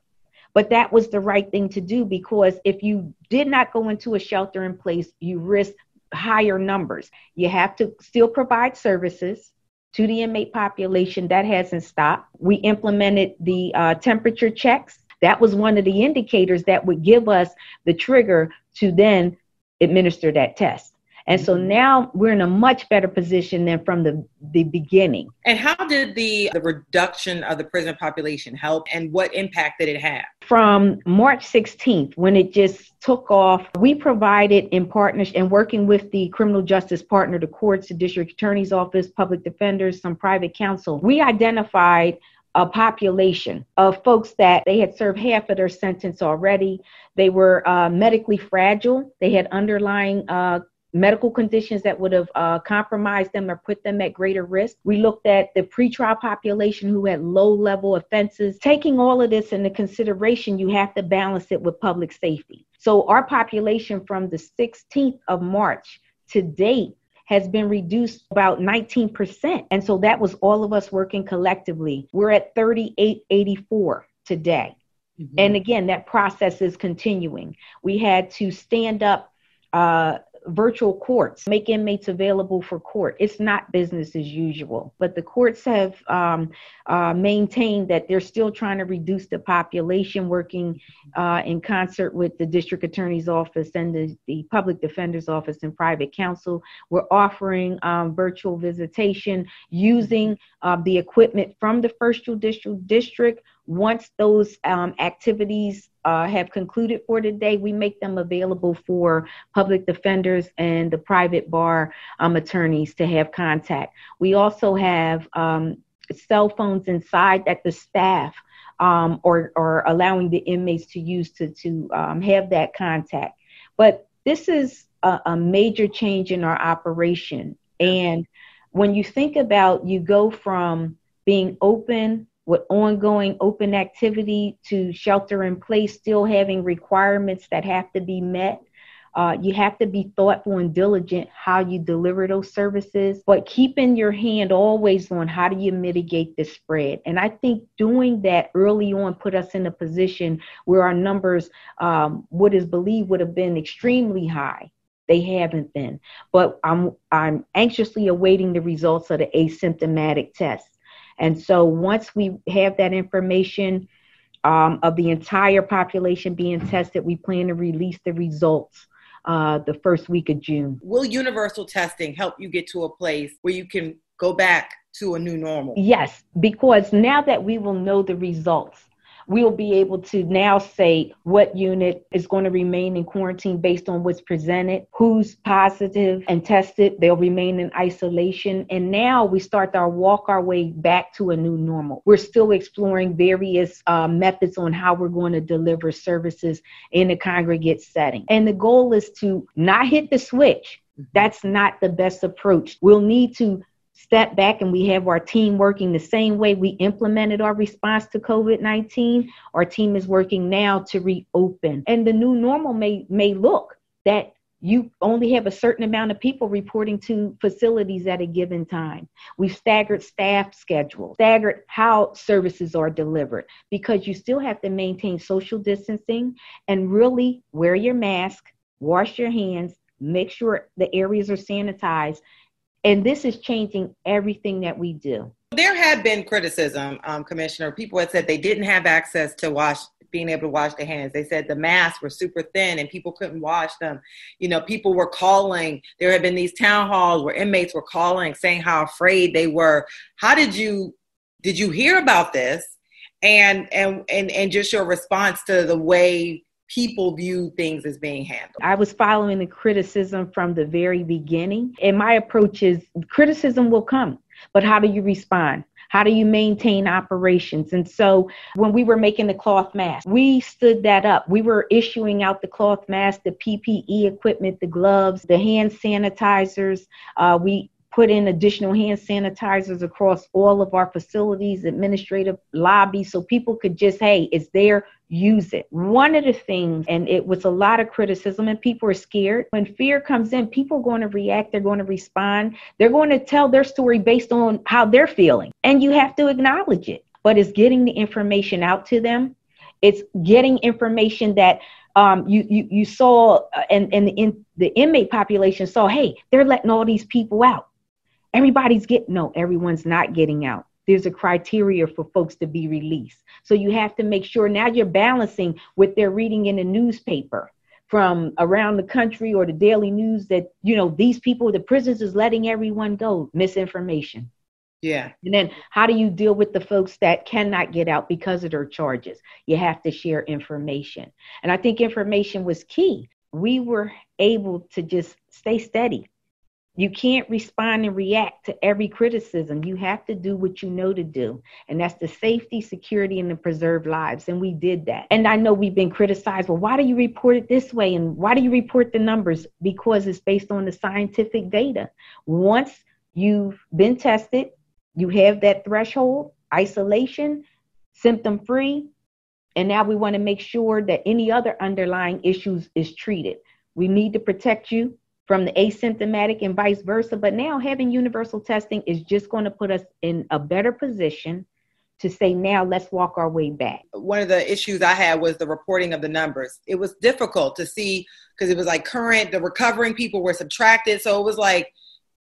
But that was the right thing to do because if you did not go into a shelter in place, you risk higher numbers. You have to still provide services to the inmate population. That hasn't stopped. We implemented the uh, temperature checks. That was one of the indicators that would give us the trigger to then administer that test. And so now we're in a much better position than from the, the beginning. And how did the, the reduction of the prison population help and what impact did it have? From March 16th, when it just took off, we provided in partnership and working with the criminal justice partner, the courts, the district attorney's office, public defenders, some private counsel, we identified a population of folks that they had served half of their sentence already. They were uh, medically fragile. They had underlying uh, medical conditions that would have uh, compromised them or put them at greater risk. We looked at the pretrial population who had low level offenses. Taking all of this into consideration, you have to balance it with public safety. So our population from the 16th of March to date has been reduced about 19%. And so that was all of us working collectively. We're at 3884 today. Mm-hmm. And again, that process is continuing. We had to stand up uh, virtual courts, make inmates available for court. It's not business as usual, but the courts have um, uh, maintained that they're still trying to reduce the population, working uh, in concert with the district attorney's office and the, the public defender's office and private counsel. We're offering um, virtual visitation using uh, the equipment from the first judicial district. Once those um, activities uh, have concluded for today, we make them available for public defenders and the private bar um, attorneys to have contact. We also have um, cell phones inside that the staff um, or, or allowing the inmates to use to, to um, have that contact. But this is a, a major change in our operation. And when you think about you go from being open with ongoing open activity to shelter in place, still having requirements that have to be met. Uh, you have to be thoughtful and diligent how you deliver those services, but keeping your hand always on how do you mitigate the spread. And I think doing that early on put us in a position where our numbers, um, what is believed would have been extremely high. They haven't been, but I'm I'm anxiously awaiting the results of the asymptomatic test. And so once we have that information um, of the entire population being tested, we plan to release the results uh, the first week of June. Will universal testing help you get to a place where you can go back to a new normal? Yes, because now that we will know the results, we'll be able to now say what unit is going to remain in quarantine based on what's presented, who's positive and tested, they'll remain in isolation. And now we start our walk our way back to a new normal. We're still exploring various uh, methods on how we're going to deliver services in a congregate setting. And the goal is to not hit the switch. Mm-hmm. That's not the best approach. We'll need to step back and we have our team working the same way we implemented our response to COVID-19, our team is working now to reopen. And the new normal may may look that you only have a certain amount of people reporting to facilities at a given time. We've staggered staff schedules, staggered how services are delivered because you still have to maintain social distancing and really wear your mask, wash your hands, make sure the areas are sanitized and this is changing everything that we do. There had been criticism, um, Commissioner. People had said they didn't have access to wash, being able to wash their hands. They said the masks were super thin and people couldn't wash them. You know, people were calling. There had been these town halls where inmates were calling, saying how afraid they were. How did you did you hear about this? And and and and just your response to the way people view things as being handled. I was following the criticism from the very beginning. And my approach is criticism will come, but how do you respond? How do you maintain operations? And so when we were making the cloth mask, we stood that up. We were issuing out the cloth mask, the PPE equipment, the gloves, the hand sanitizers. Uh, we put in additional hand sanitizers across all of our facilities, administrative lobbies, so people could just, hey, it's there, use it. One of the things, and it was a lot of criticism, and people are scared. When fear comes in, people are going to react, they're going to respond, they're going to tell their story based on how they're feeling, and you have to acknowledge it. But it's getting the information out to them. It's getting information that um, you, you you saw, uh, and and the, in, the inmate population saw, hey, they're letting all these people out everybody's getting no everyone's not getting out there's a criteria for folks to be released. So you have to make sure now you're balancing what they're reading in the newspaper from around the country or the daily news that you know these people the prisons is letting everyone go misinformation. Yeah. And then how do you deal with the folks that cannot get out because of their charges? You have to share information. And i think information was key. We were able to just stay steady You can't respond and react to every criticism. You have to do what you know to do. And that's the safety, security, and the preserved lives. And we did that. And I know we've been criticized. Well, why do you report it this way? And why do you report the numbers? Because it's based on the scientific data. Once you've been tested, you have that threshold, isolation, symptom free. And now we want to make sure that any other underlying issues is treated. We need to protect you from the asymptomatic and vice versa. But now having universal testing is just going to put us in a better position to say, now let's walk our way back. One of the issues I had was the reporting of the numbers. It was difficult to see because it was like current, the recovering people were subtracted. So it was like,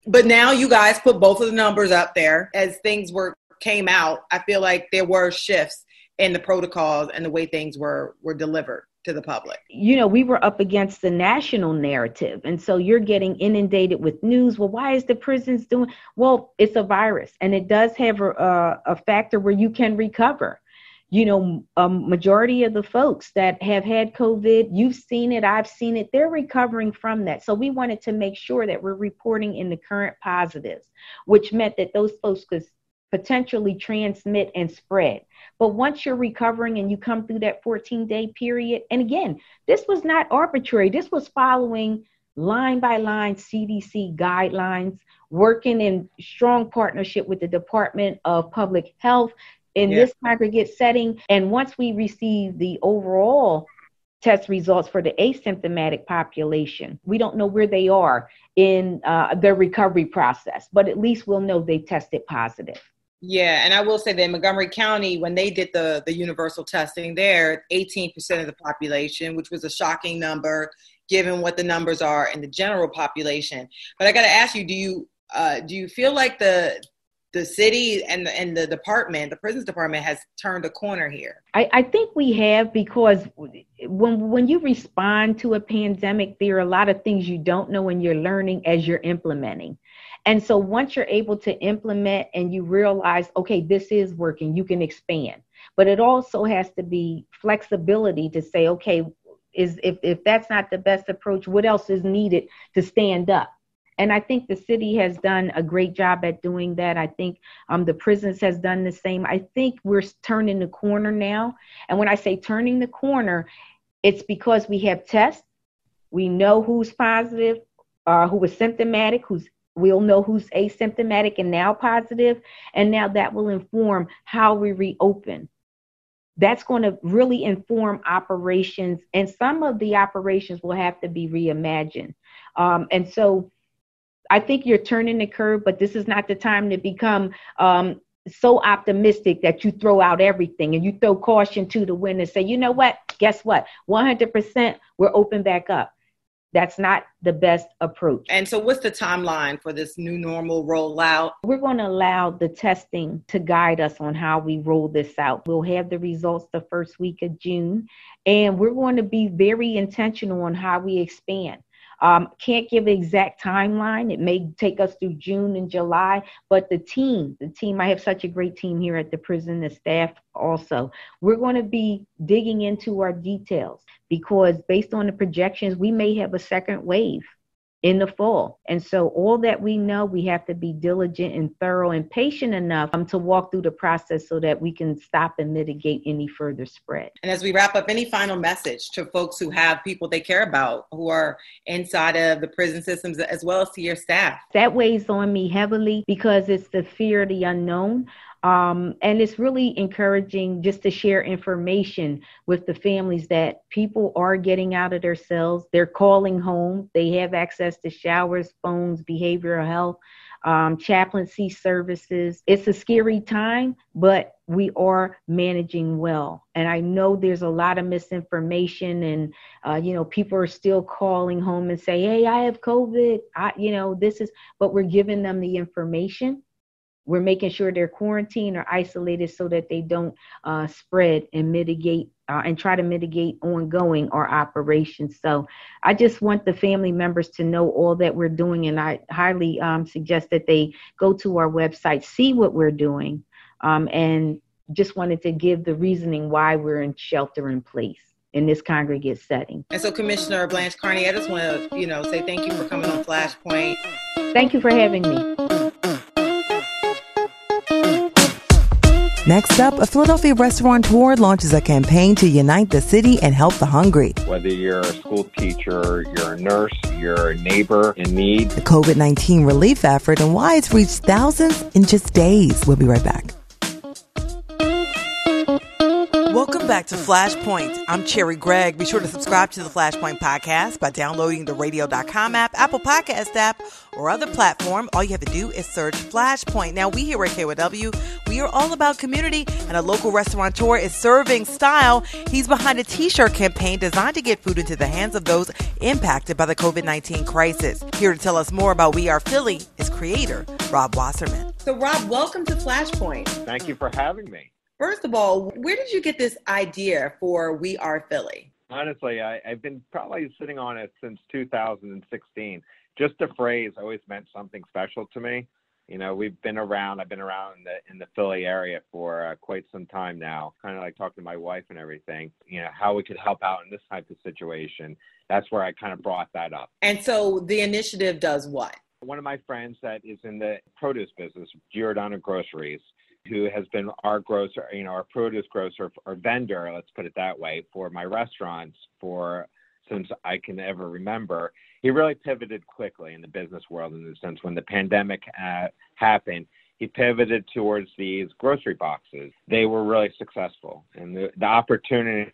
but now you guys put both of the numbers up there as things were came out. I feel like there were shifts in the protocols and the way things were were delivered to the public. You know, we were up against the national narrative. And so you're getting inundated with news. Well, why is the prisons doing? Well, it's a virus and it does have a, a factor where you can recover. You know, a majority of the folks that have had COVID, you've seen it, I've seen it, they're recovering from that. So we wanted to make sure that we're reporting in the current positives, which meant that those folks could potentially transmit and spread. But once you're recovering and you come through that 14 day period, and again, this was not arbitrary, this was following line by line CDC guidelines, working in strong partnership with the Department of Public Health in yeah. this congregate setting. And once we receive the overall test results for the asymptomatic population. We don't know where they are in uh, their recovery process, but at least we'll know they tested positive. Yeah, and I will say that Montgomery County, when they did the the universal testing there, 18% of the population, which was a shocking number given what the numbers are in the general population. But I got to ask you, do you uh, do you feel like the the city and the, and the department, the prisons department, has turned a corner here? I, I think we have because when when you respond to a pandemic, there are a lot of things you don't know and you're learning as you're implementing. And so once you're able to implement and you realize, okay, this is working, you can expand. But it also has to be flexibility to say, okay, is if, if that's not the best approach, what else is needed to stand up? And I think the city has done a great job at doing that. I think um, the prisons has done the same. I think we're turning the corner now. And when I say turning the corner, it's because we have tests. We know who's positive, uh, who is symptomatic, who's We'll know who's asymptomatic and now positive, and now that will inform how we reopen. That's going to really inform operations, and some of the operations will have to be reimagined. Um, and so I think you're turning the curve, but this is not the time to become um, so optimistic that you throw out everything and you throw caution to the wind and say, you know what? Guess what? 100% we're open back up that's not the best approach. And so, what's the timeline for this new normal rollout? We're going to allow the testing to guide us on how we roll this out. We'll have the results the first week of June, and we're going to be very intentional on how we expand. Um, can't give an exact timeline. It may take us through June and July, but the team, the team, I have such a great team here at the prison, the staff also. We're going to be digging into our details because based on the projections, we may have a second wave in the fall. And so, all that we know, we have to be diligent and thorough and patient enough um, to walk through the process so that we can stop and mitigate any further spread. And as we wrap up, any final message to folks who have people they care about who are inside of the prison systems as well as to your staff? That weighs on me heavily because it's the fear of the unknown. Um, and it's really encouraging just to share information with the families that people are getting out of their cells. They're calling home. They have access to showers, phones, behavioral health, um, chaplaincy services. It's a scary time, but we are managing well. And I know there's a lot of misinformation, and uh, you know people are still calling home and say, "Hey, I have COVID." I, you know, this is, but we're giving them the information we're making sure they're quarantined or isolated so that they don't uh, spread and mitigate uh, and try to mitigate ongoing our operations. So I just want the family members to know all that we're doing, and I highly um, suggest that they go to our website, see what we're doing, um, and just wanted to give the reasoning why we're in shelter in place in this congregate setting. And so, Commissioner Blanche Carney, I just want to, you know, say thank you for coming on Flashpoint Thank you for having me. Next up, a Philadelphia restaurateur launches a campaign to unite the city and help the hungry. Whether you're a school teacher, you're a nurse, you're a neighbor in need. The COVID 19 relief effort and why it's reached thousands in just days. We'll be right back. Welcome back to Flashpoint. I'm Cherri Gregg. Be sure to subscribe to the Flashpoint podcast by downloading the radio.com app, Apple Podcast app, or other platform. All you have to do is search Flashpoint. Now, we here at KYW, we are all about community, and a local restaurateur is serving style. He's behind a t shirt campaign designed to get food into the hands of those impacted by the COVID 19 crisis. Here to tell us more about We Are Philly is creator Rob Wasserman. So, Rob, welcome to Flashpoint. Thank you for having me. First of all, where did you get this idea for We Are Philly? Honestly, I, have been probably sitting on it since 2016. Just the phrase always meant something special to me. You know, we've been around. I've been around in the in the Philly area for uh, quite some time now. Kind of like talking to my wife and everything. You know, how we could help out in this type of situation. That's where I kind of brought that up. And so the initiative does what? One of my friends that is in the produce business, Giordano Groceries, who has been our grocer, you know, our produce grocer or vendor, let's put it that way, for my restaurants for since I can ever remember. He really pivoted quickly in the business world in the sense when the pandemic uh, happened, he pivoted towards these grocery boxes. They were really successful, and the, the opportunity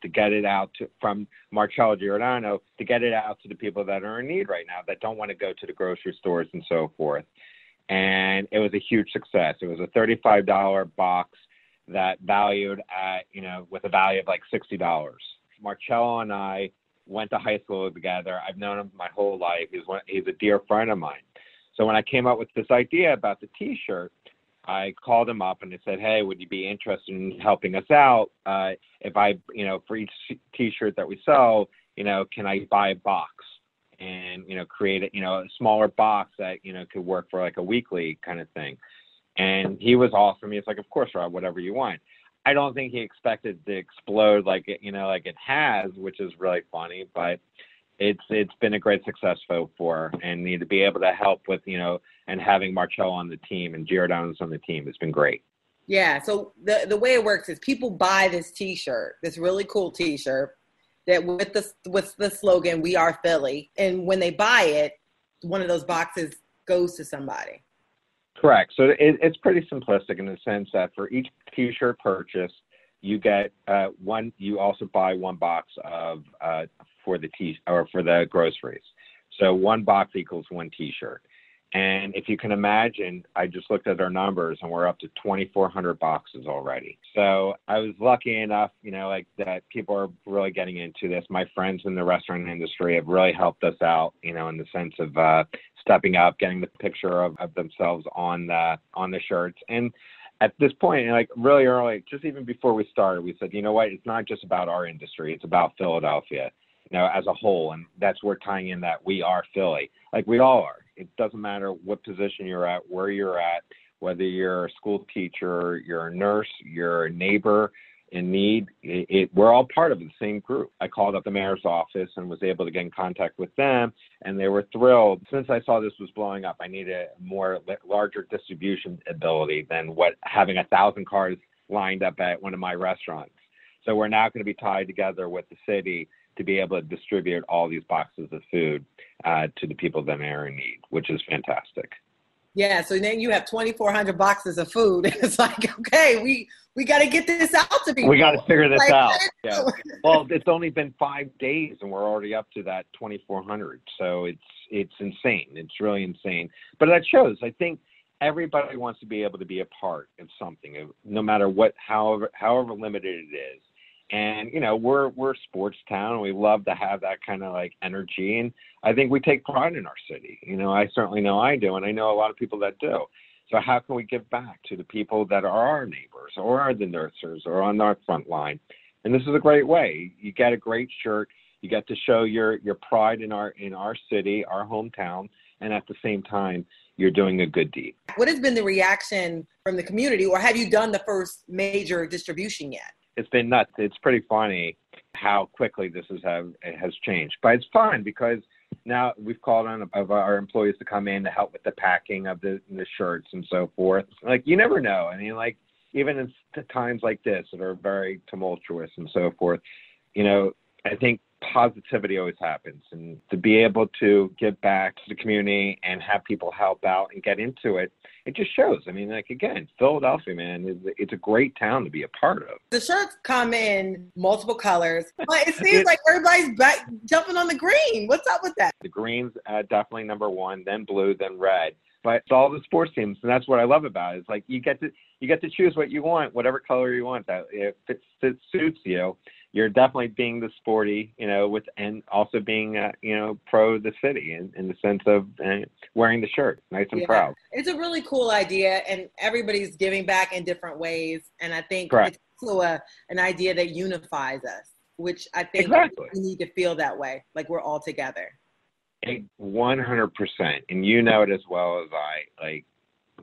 to get it out to, from Marcello Giordano to get it out to the people that are in need right now that don't want to go to the grocery stores and so forth and it was a huge success. It was a $35 box that valued at, you know, with a value of like $60. Marcello and I went to high school together. I've known him my whole life. He's one, he's a dear friend of mine. So when I came up with this idea about the T-shirt, I called him up and I said, "Hey, would you be interested in helping us out? Uh, if I, you know, for each T-shirt that we sell, you know, can I buy a box?" And you know create a you know a smaller box that you know could work for like a weekly kind of thing. And he was awesome. He's like of course rob whatever you want. I don't think he expected to explode like it you know like it has which is really funny but it's it's been a great success for and to be able to help with you know and having Marcello on the team and Giordano's on the team has been great. Yeah so the the way it works is people buy this t-shirt this really cool t-shirt that with the with the slogan "We are Philly," and when they buy it, one of those boxes goes to somebody. Correct. So it, it's pretty simplistic in the sense that for each T-shirt purchase, you get uh, one. You also buy one box of uh, for the t or for the groceries. So one box equals one T-shirt. And if you can imagine, I just looked at our numbers and we're up to 2,400 boxes already. So I was lucky enough, you know, like that people are really getting into this. My friends in the restaurant industry have really helped us out, you know, in the sense of uh, stepping up, getting the picture of, of themselves on the on the shirts. And at this point, like really early, just even before we started, we said, you know what, it's not just about our industry, it's about Philadelphia, you know, as a whole. And that's where tying in that we are Philly, like we all are it doesn't matter what position you're at, where you're at, whether you're a school teacher, you're a nurse, you're a neighbor in need. It, it, we're all part of the same group. I called up the mayor's office and was able to get in contact with them, and they were thrilled. Since I saw this was blowing up, I needed a more larger distribution ability than what having a thousand cars lined up at one of my restaurants. So we're now going to be tied together with the city to be able to distribute all these boxes of food uh, to the people that are in need, which is fantastic. Yeah, so then you have 2,400 boxes of food. [LAUGHS] It's like, okay, we we got to get this out to people. We got to figure this like, out. [LAUGHS] Yeah. well, it's only been five days, and we're already up to that 2,400. So it's it's insane. It's really insane. But that shows. I think everybody wants to be able to be a part of something, no matter what, however however limited it is and you know we're we're a sports town and we love to have that kind of like energy. And i think we take pride in our city. You know i certainly know i do and i know a lot of people that do. So how can we give back to the people that are our neighbors or are the nurses or on our front line? And this is a great way. You get a great shirt. You get to show your your pride in our in our city our hometown and at the same time you're doing a good deed. What has been the reaction from the community or have you done the first major distribution yet it's been nuts. It's pretty funny how quickly this has has changed. But it's fun because now we've called on of our employees to come in to help with the packing of the the shirts and so forth. Like you never know. I mean, like even in times like this that are very tumultuous and so forth, you know, I think positivity always happens and to be able to give back to the community and have people help out and get into it it just shows. I mean like again philadelphia man is it's a great town to be a part of. The shirts come in multiple colors but it seems like everybody's back jumping on the green. What's up with that? The green's uh, definitely number one then blue then red. But it's all the sports teams and that's what i love about it. It is like you get to you get to choose what you want whatever color you want that if it, it suits you you're definitely being the sporty, you know, with and also being, uh, you know, pro the city in, in the sense of uh, wearing the shirt, nice and yeah. proud. It's a really cool idea, and everybody's giving back in different ways, and I think Correct. it's also a, an idea that unifies us, which I think exactly. we need to feel that way, like we're all together. One hundred percent, and you know it as well as I. Like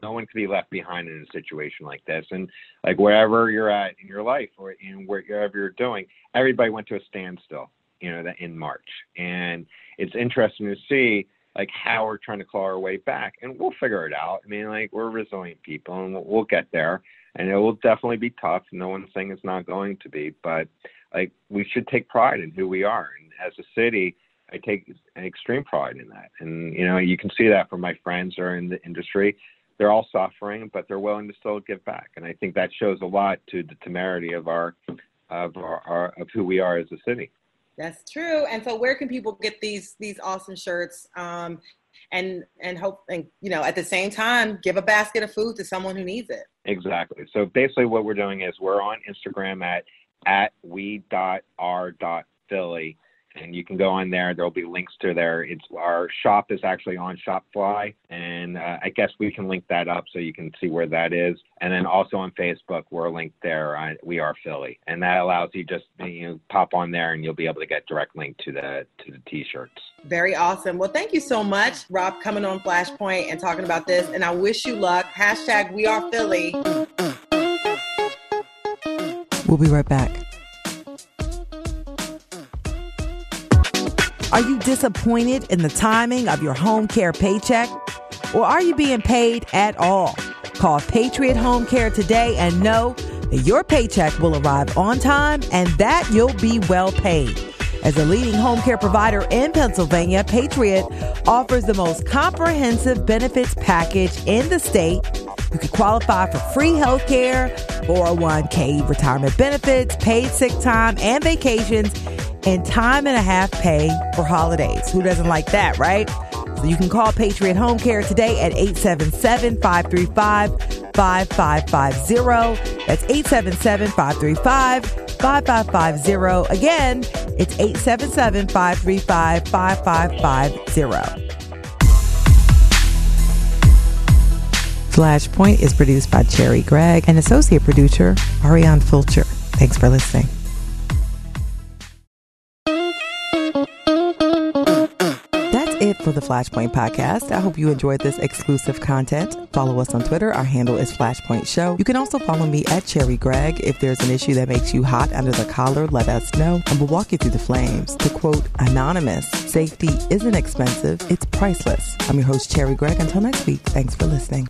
no one can be left behind in a situation like this. And like wherever you're at in your life or in wherever you're doing, everybody went to a standstill, you know, in March. And it's interesting to see like how we're trying to claw our way back and we'll figure it out. I mean, like we're resilient people and we'll, get there and it will definitely be tough. No one's saying it's not going to be, but like we should take pride in who we are. And as a city, I take an extreme pride in that. And, you know, you can see that from my friends who are in the industry they're all suffering, but they're willing to still give back. And I think that shows a lot to the temerity of our of our, our, of who we are as a city. That's true. And so, where can people get these these awesome shirts? Um, and and hope and you know at the same time give a basket of food to someone who needs it. Exactly. So basically, what we're doing is we're on Instagram at at we dot r dot Philly and you can go on there. There'll be links to there. It's our shop is actually on Shopify, and uh, I guess we can link that up so you can see where that is. And then also on Facebook, we're linked there. On, we are Philly, and that allows you just you know, pop on there, and you'll be able to get direct link to the to the t-shirts. Very awesome. Well, thank you so much, Rob, coming on Flashpoint and talking about this. And I wish you luck. Hashtag We Are Philly. We'll be right back. Are you disappointed in the timing of your home care paycheck? Or are you being paid at all? Call Patriot Home Care today and know that your paycheck will arrive on time and that you'll be well paid. As a leading home care provider in Pennsylvania, Patriot offers the most comprehensive benefits package in the state. You can qualify for free health care, 401k retirement benefits, paid sick time, and vacations and time and a half pay for holidays. Who doesn't like that, right? So you can call Patriot Home Care today at 877 535 5550. That's 877 535 5550. Again, it's 877 535 5550. Flashpoint is produced by Cherri Gregg and associate producer Ariane Fulcher. Thanks for listening. For the Flashpoint podcast. I hope you enjoyed this exclusive content. Follow us on Twitter. Our handle is Flashpoint Show. You can also follow me at Cherri Gregg. If there's an issue that makes you hot under the collar, let us know and we'll walk you through the flames. To quote Anonymous, safety isn't expensive, it's priceless. I'm your host, Cherri Gregg. Until next week, thanks for listening.